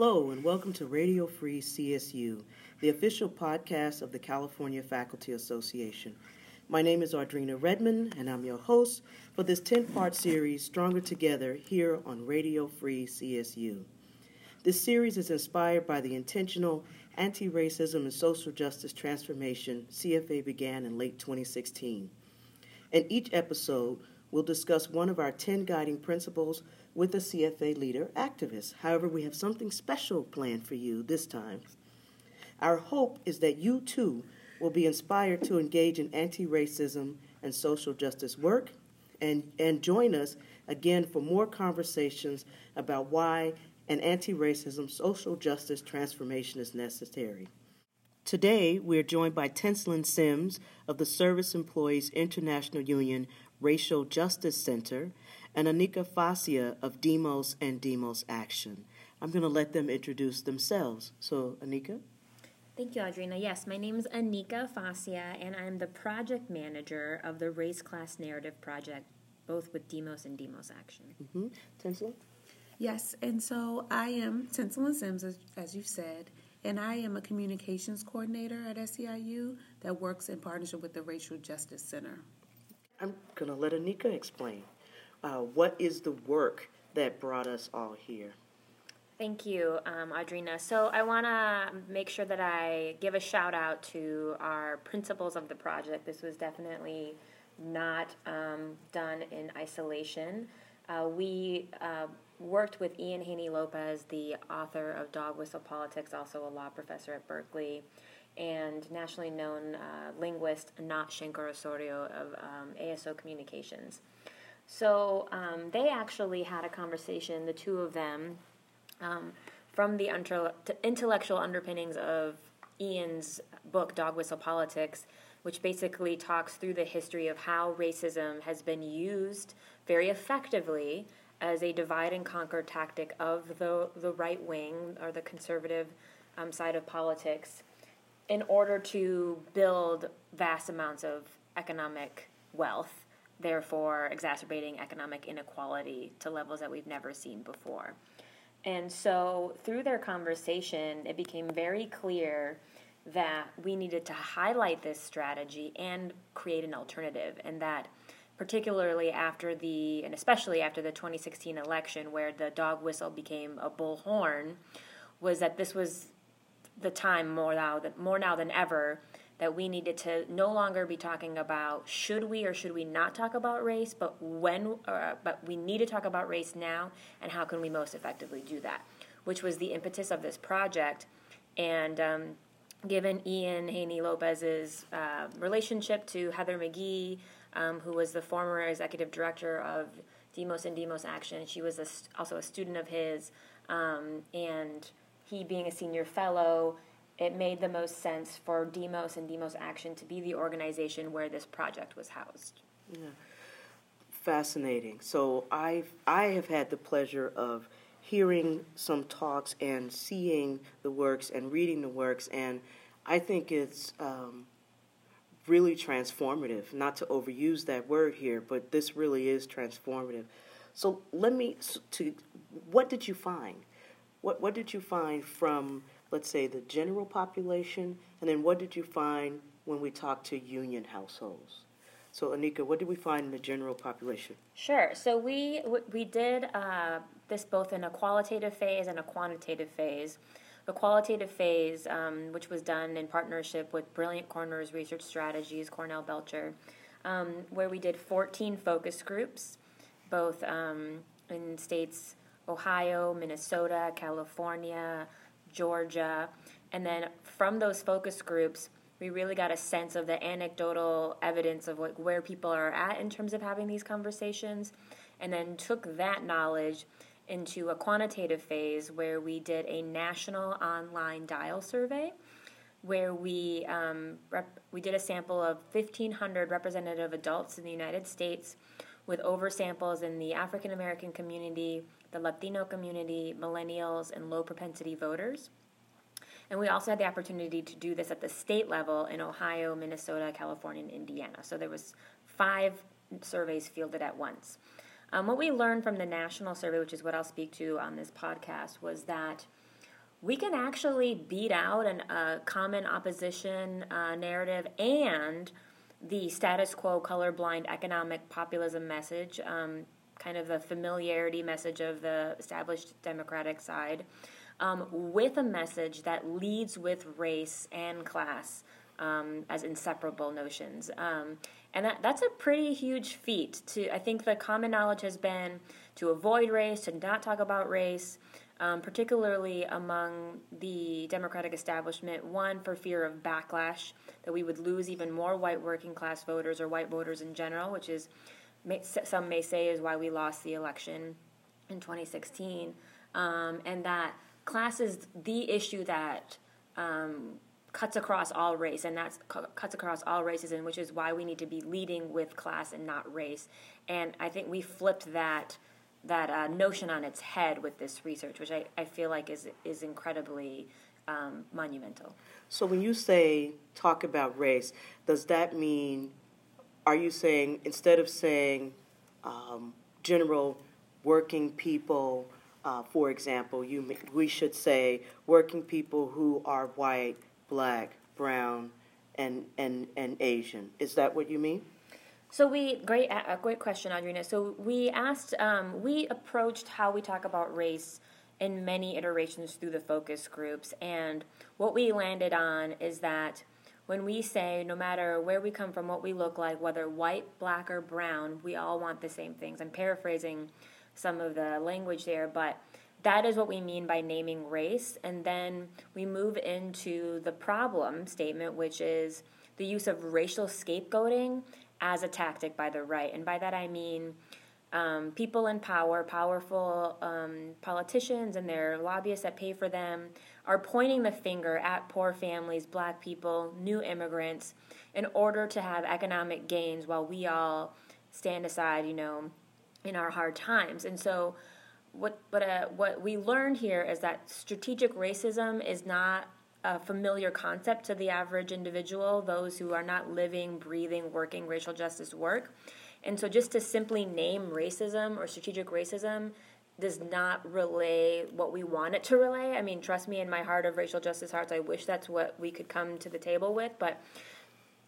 Hello, and welcome to Radio Free CSU, the official podcast of the California Faculty Association. My name is Audrina Redmond, and I'm your host for this 10 part series, Stronger Together, here on Radio Free CSU. This series is inspired by the intentional anti racism and social justice transformation CFA began in late 2016. In each episode, we'll discuss one of our 10 guiding principles with a CFA leader activist. However, we have something special planned for you this time. Our hope is that you too will be inspired to engage in anti racism and social justice work and, and join us again for more conversations about why an anti racism social justice transformation is necessary. Today, we are joined by Tenslin Sims of the Service Employees International Union Racial Justice Center and Anika Fassia of Demos and Demos Action. I'm going to let them introduce themselves. So, Anika? Thank you, Audrina. Yes, my name is Anika Fassia, and I'm the project manager of the Race Class Narrative Project, both with Demos and Demos Action. Mm-hmm. Tenslin? Yes, and so I am Tenslin Sims, as, as you've said, and I am a communications coordinator at SEIU that works in partnership with the Racial Justice Center. I'm going to let Anika explain. Uh, what is the work that brought us all here? Thank you, um, Audrina. So I want to make sure that I give a shout out to our principals of the project. This was definitely not um, done in isolation. Uh, we uh, worked with Ian Haney Lopez, the author of Dog Whistle Politics, also a law professor at Berkeley, and nationally known uh, linguist Anat Shenker Osorio of um, ASO Communications. So um, they actually had a conversation, the two of them, um, from the intellectual underpinnings of Ian's book, Dog Whistle Politics, which basically talks through the history of how racism has been used very effectively as a divide and conquer tactic of the, the right wing or the conservative um, side of politics in order to build vast amounts of economic wealth, therefore exacerbating economic inequality to levels that we've never seen before. And so, through their conversation, it became very clear that we needed to highlight this strategy and create an alternative, and that particularly after the, and especially after the 2016 election, where the dog whistle became a bullhorn, was that this was the time more now than more now than ever that we needed to no longer be talking about should we or should we not talk about race, but when, uh, but we need to talk about race now, and how can we most effectively do that, which was the impetus of this project, and. Um, given Ian Haney Lopez's uh, relationship to Heather McGhee, um, who was the former executive director of Demos and Demos Action. She was a, also a student of his, um, and he being a senior fellow, it made the most sense for Demos and Demos Action to be the organization where this project was housed. Yeah. Fascinating. So I I have had the pleasure of hearing some talks and seeing the works and reading the works, and I think it's um, really transformative. Not to overuse that word here, but this really is transformative. So let me to what did you find? What what did you find from let's say the general population, and then what did you find when we talked to union households? So Anika, what did we find in the general population? Sure. So we we did uh, this both in a qualitative phase and a quantitative phase. The qualitative phase, um, which was done in partnership with Brilliant Corners Research Strategies, Cornell Belcher, um, where we did 14 focus groups, both um, in states Ohio, Minnesota, California, Georgia. And then from those focus groups, we really got a sense of the anecdotal evidence of like where people are at in terms of having these conversations and then took that knowledge into a quantitative phase where we did a national online dial survey where we um, rep- we did a sample of 1,500 representative adults in the United States, with over samples in the African American community, the Latino community, millennials, and low propensity voters. And we also had the opportunity to do this at the state level in Ohio, Minnesota, California, and Indiana. So there was five surveys fielded at once. Um, what we learned from the national survey, which is what I'll speak to on this podcast, was that we can actually beat out a common opposition uh, narrative and the status quo colorblind economic populism message, um, kind of the familiarity message of the established Democratic side, um, with a message that leads with race and class um, as inseparable notions. Um, and that, that's a pretty huge feat. To I think the common knowledge has been to avoid race, to not talk about race, um, particularly among the Democratic establishment. One, for fear of backlash, that we would lose even more white working class voters or white voters in general, which is some may say is why we lost the election in 2016, um, and that class is the issue that um, cuts across all race, and that's cuts across all races, and which is why we need to be leading with class and not race. And I think we flipped that that uh, notion on its head with this research, which I, I feel like is is incredibly um, monumental. So when you say talk about race, does that mean are you saying instead of saying um, general working people, uh, for example, you we should say working people who are white, black, brown, and and and Asian? Is that what you mean? So we great a great question, Audrina. So we asked, um, we approached how we talk about race in many iterations through the focus groups, and what we landed on is that when we say no matter where we come from, what we look like, whether white, black, or brown, we all want the same things. I'm paraphrasing some of the language there, but that is what we mean by naming race. And then we move into the problem statement, which is the use of racial scapegoating as a tactic by the right. And by that I mean um, people in power, powerful um, politicians and their lobbyists that pay for them, are pointing the finger at poor families, black people, new immigrants, in order to have economic gains while we all stand aside, you know, in our hard times. And so, what what uh, what we learned here is that strategic racism is not a familiar concept to the average individual, those who are not living, breathing, working racial justice work. And so, just to simply name racism or strategic racism does not relay what we want it to relay. I mean, trust me, in my heart of racial justice hearts, I wish that's what we could come to the table with. But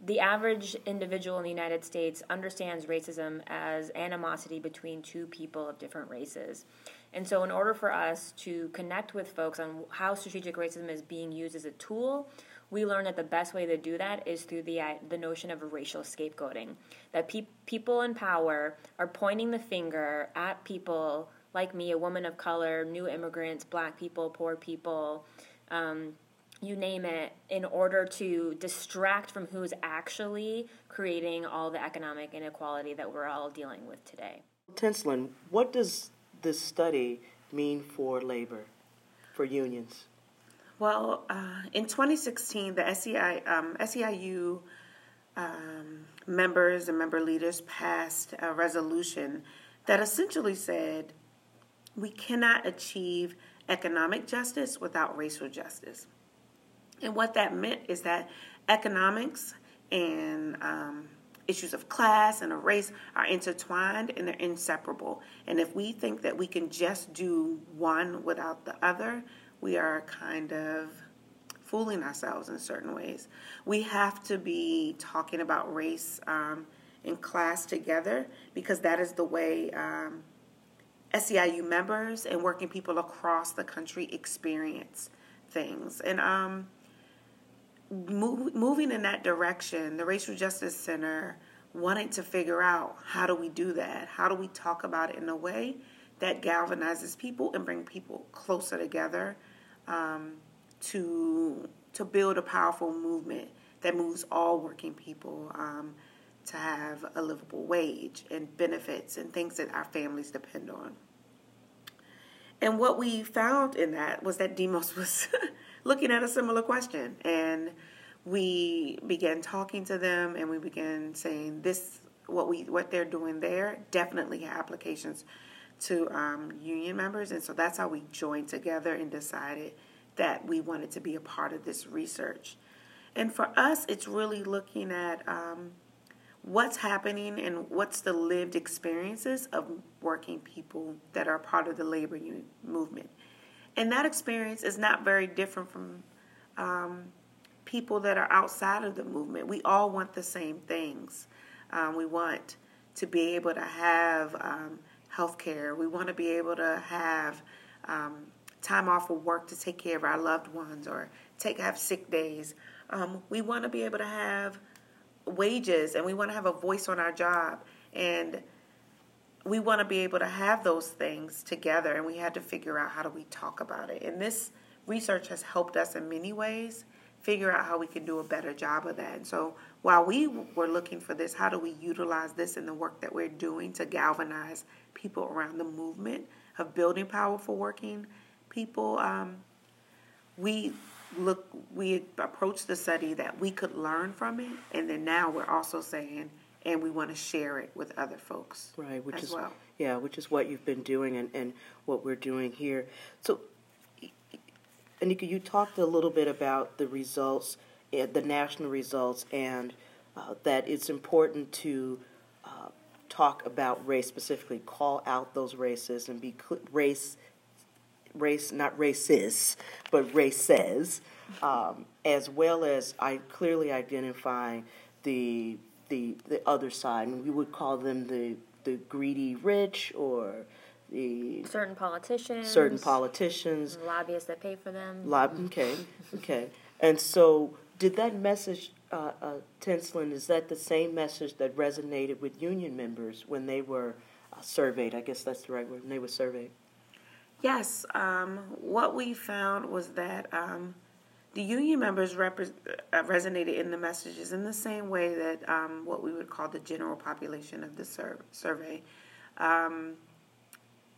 the average individual in the United States understands racism as animosity between two people of different races. And so, in order for us to connect with folks on how strategic racism is being used as a tool, we learned that the best way to do that is through the the notion of racial scapegoating. That pe- people in power are pointing the finger at people like me, a woman of color, new immigrants, black people, poor people, um, you name it, in order to distract from who's actually creating all the economic inequality that we're all dealing with today. Tinslin, what does this study mean for labor, for unions? Well, uh, in 2016, the SEI, um, SEIU um, members and member leaders passed a resolution that essentially said we cannot achieve economic justice without racial justice. And what that meant is that economics and um, issues of class and of race are intertwined and they're inseparable. And if we think that we can just do one without the other, we are kind of fooling ourselves in certain ways. We have to be talking about race um, and class together because that is the way um, SEIU members and working people across the country experience things. And um, move, moving in that direction, the Racial Justice Center wanted to figure out how do we do that? How do we talk about it in a way that galvanizes people and bring people closer together um, to to build a powerful movement that moves all working people um, to have a livable wage and benefits and things that our families depend on. And what we found in that was that Demos was looking at a similar question. And we began talking to them and we began saying this what we what they're doing there definitely applications to um, union members and so that's how we joined together and decided that we wanted to be a part of this research and for us it's really looking at um, what's happening and what's the lived experiences of working people that are part of the labor movement. and that experience is not very different from um, people that are outside of the movement. We all want the same things. Um, we want to be able to have um, health care. We want to be able to have um, time off of work to take care of our loved ones or take have sick days. Um, we want to be able to have wages and we want to have a voice on our job and we want to be able to have those things together and we had to figure out how do we talk about it and this research has helped us in many ways figure out how we can do a better job of that. And so while we were looking for this how do we utilize this in the work that we're doing to galvanize people around the movement of building powerful working people? Um, we look we approached the study that we could learn from it and then now we're also saying and we want to share it with other folks right which is well. yeah which is what you've been doing and, and what we're doing here. So anika you talked a little bit about the results eh, the national results and uh, that it's important to uh, talk about race specifically call out those races and be cl- race race, not racist, but races, um, as well as I clearly identify the the the other side, and we would call them the the greedy rich or the certain politicians, certain politicians, lobbyists that pay for them. Lob- okay, okay, and so did that message, uh, uh, Tinslin, is that the same message that resonated with union members when they were uh, surveyed? I guess that's the right word. When they were surveyed. Yes, um, what we found was that um, the union members repre- uh, resonated in the messages in the same way that um, what we would call the general population of the sur- survey. Um,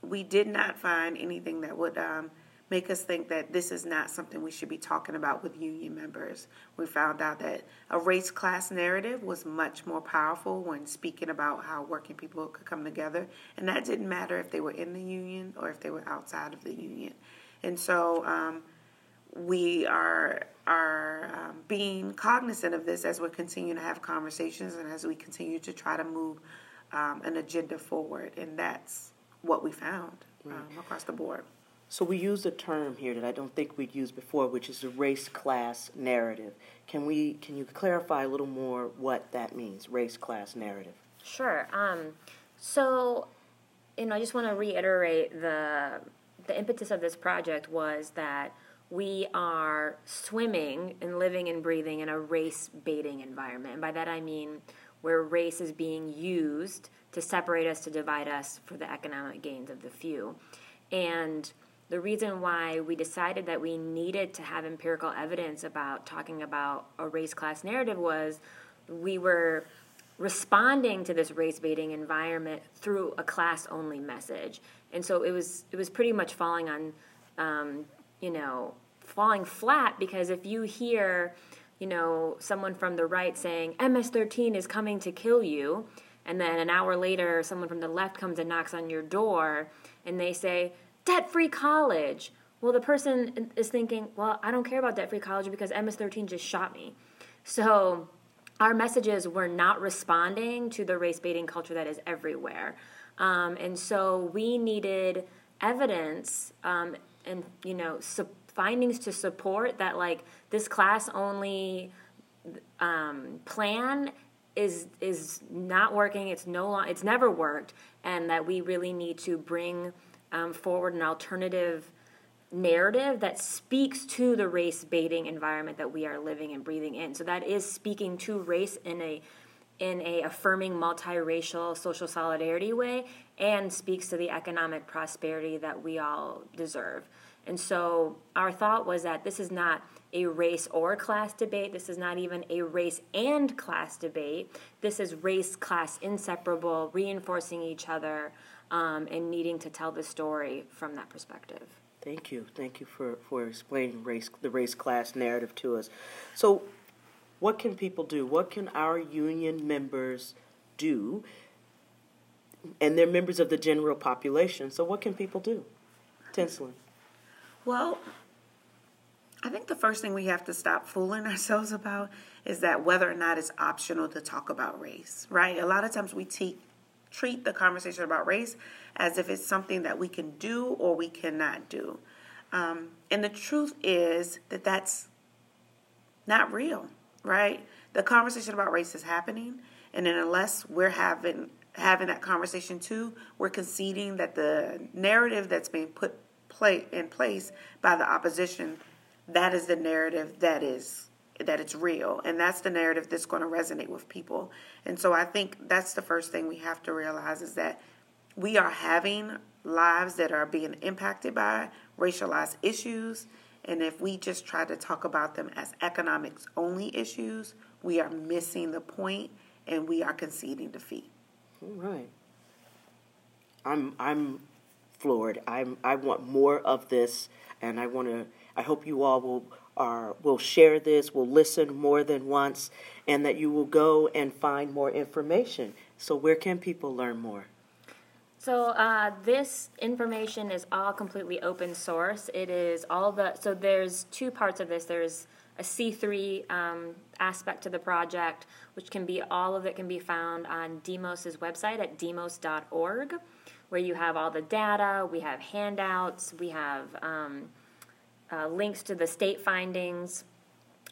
we did not find anything that would um, make us think that this is not something we should be talking about with union members. We found out that a race class narrative was much more powerful when speaking about how working people could come together, and that didn't matter if they were in the union or if they were outside of the union. And so um, we are are um, being cognizant of this as we continue to have conversations and as we continue to try to move um, an agenda forward, and that's what we found um, across the board. So we use a term here that I don't think we'd used before, which is the race class narrative. Can we can you clarify a little more what that means, race class narrative? Sure. Um, so, you know, I just want to reiterate the the impetus of this project was that we are swimming and living and breathing in a race baiting environment. And by that I mean where race is being used to separate us, to divide us for the economic gains of the few. And the reason why we decided that we needed to have empirical evidence about talking about a race class narrative was we were responding to this race baiting environment through a class only message and so it was it was pretty much falling on um, you know falling flat because if you hear you know someone from the right saying ms13 is coming to kill you and then an hour later someone from the left comes and knocks on your door and they say debt free college. Well, the person is thinking, well, I don't care about debt free college because MS 13 just shot me. So our messages were not responding to the race baiting culture that is everywhere. Um, and so we needed evidence um, and, you know, su- findings to support that, like, this class only um, plan is is not working. It's no long, it's never worked, and that we really need to bring um, forward an alternative narrative that speaks to the race baiting environment that we are living and breathing in. So that is speaking to race in a in a affirming multiracial social solidarity way and speaks to the economic prosperity that we all deserve. And so our thought was that this is not a race or class debate. This is not even a race and class debate. This is race class inseparable, reinforcing each other um, and needing to tell the story from that perspective. Thank you. Thank you for, for explaining race the race class narrative to us. So, what can people do? What can our union members do? And they're members of the general population. So, what can people do? Tinslin. Well, I think the first thing we have to stop fooling ourselves about is that whether or not it's optional to talk about race, right? A lot of times we te- treat the conversation about race as if it's something that we can do or we cannot do. Um, and the truth is that that's not real, right? The conversation about race is happening, and then unless we're having having that conversation too, we're conceding that the narrative that's being put play in place by the opposition, that is the narrative that is that it's real, and that's the narrative that's going to resonate with people. And so I think that's the first thing we have to realize is that we are having lives that are being impacted by racialized issues. And if we just try to talk about them as economics only issues, we are missing the point and we are conceding defeat. All right. I'm I'm floored. I'm I want more of this and I want to I hope you all will are will share this, will listen more than once and that you will go and find more information. So where can people learn more? So uh, this information is all completely open source. It is all the so there's two parts of this. There's a C3 um, aspect to the project, which can be all of it can be found on Demos's website at demos.org, where you have all the data. We have handouts. We have um, uh, links to the state findings.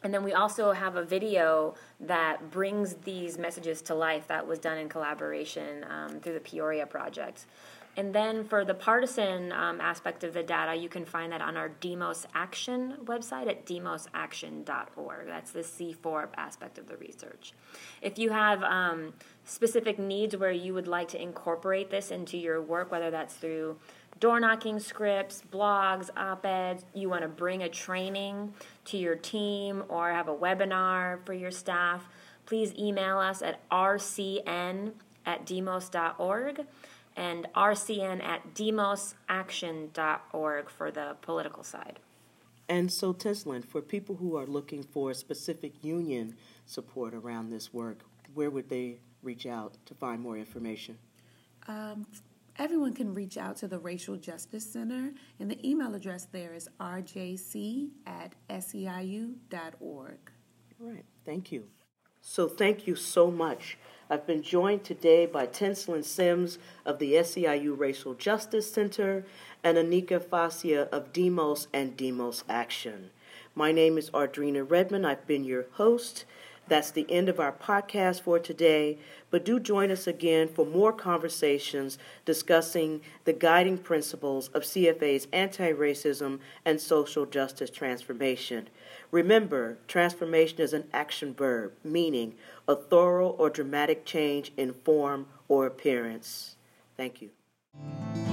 And then we also have a video that brings these messages to life that was done in collaboration um, through the Peoria Project. And then for the partisan um, aspect of the data, you can find that on our Demos Action website at demosaction.org. That's the C4 aspect of the research. If you have um, specific needs where you would like to incorporate this into your work, whether that's through door knocking scripts, blogs, op eds, you want to bring a training to your team or have a webinar for your staff, please email us at rcn at demos.org and rcn at demosaction.org for the political side. And so, Teslyn, for people who are looking for specific union support around this work, where would they reach out to find more information? Um, everyone can reach out to the Racial Justice Center, and the email address there is rjc at seiu.org. All right, thank you. So, thank you so much. I've been joined today by Tenslin Sims of the SEIU Racial Justice Center and Anika Fassia of Demos and Demos Action. My name is Audrina Redmond. I've been your host. That's the end of our podcast for today, but do join us again for more conversations discussing the guiding principles of CFA's anti racism and social justice transformation. Remember, transformation is an action verb, meaning a thorough or dramatic change in form or appearance. Thank you.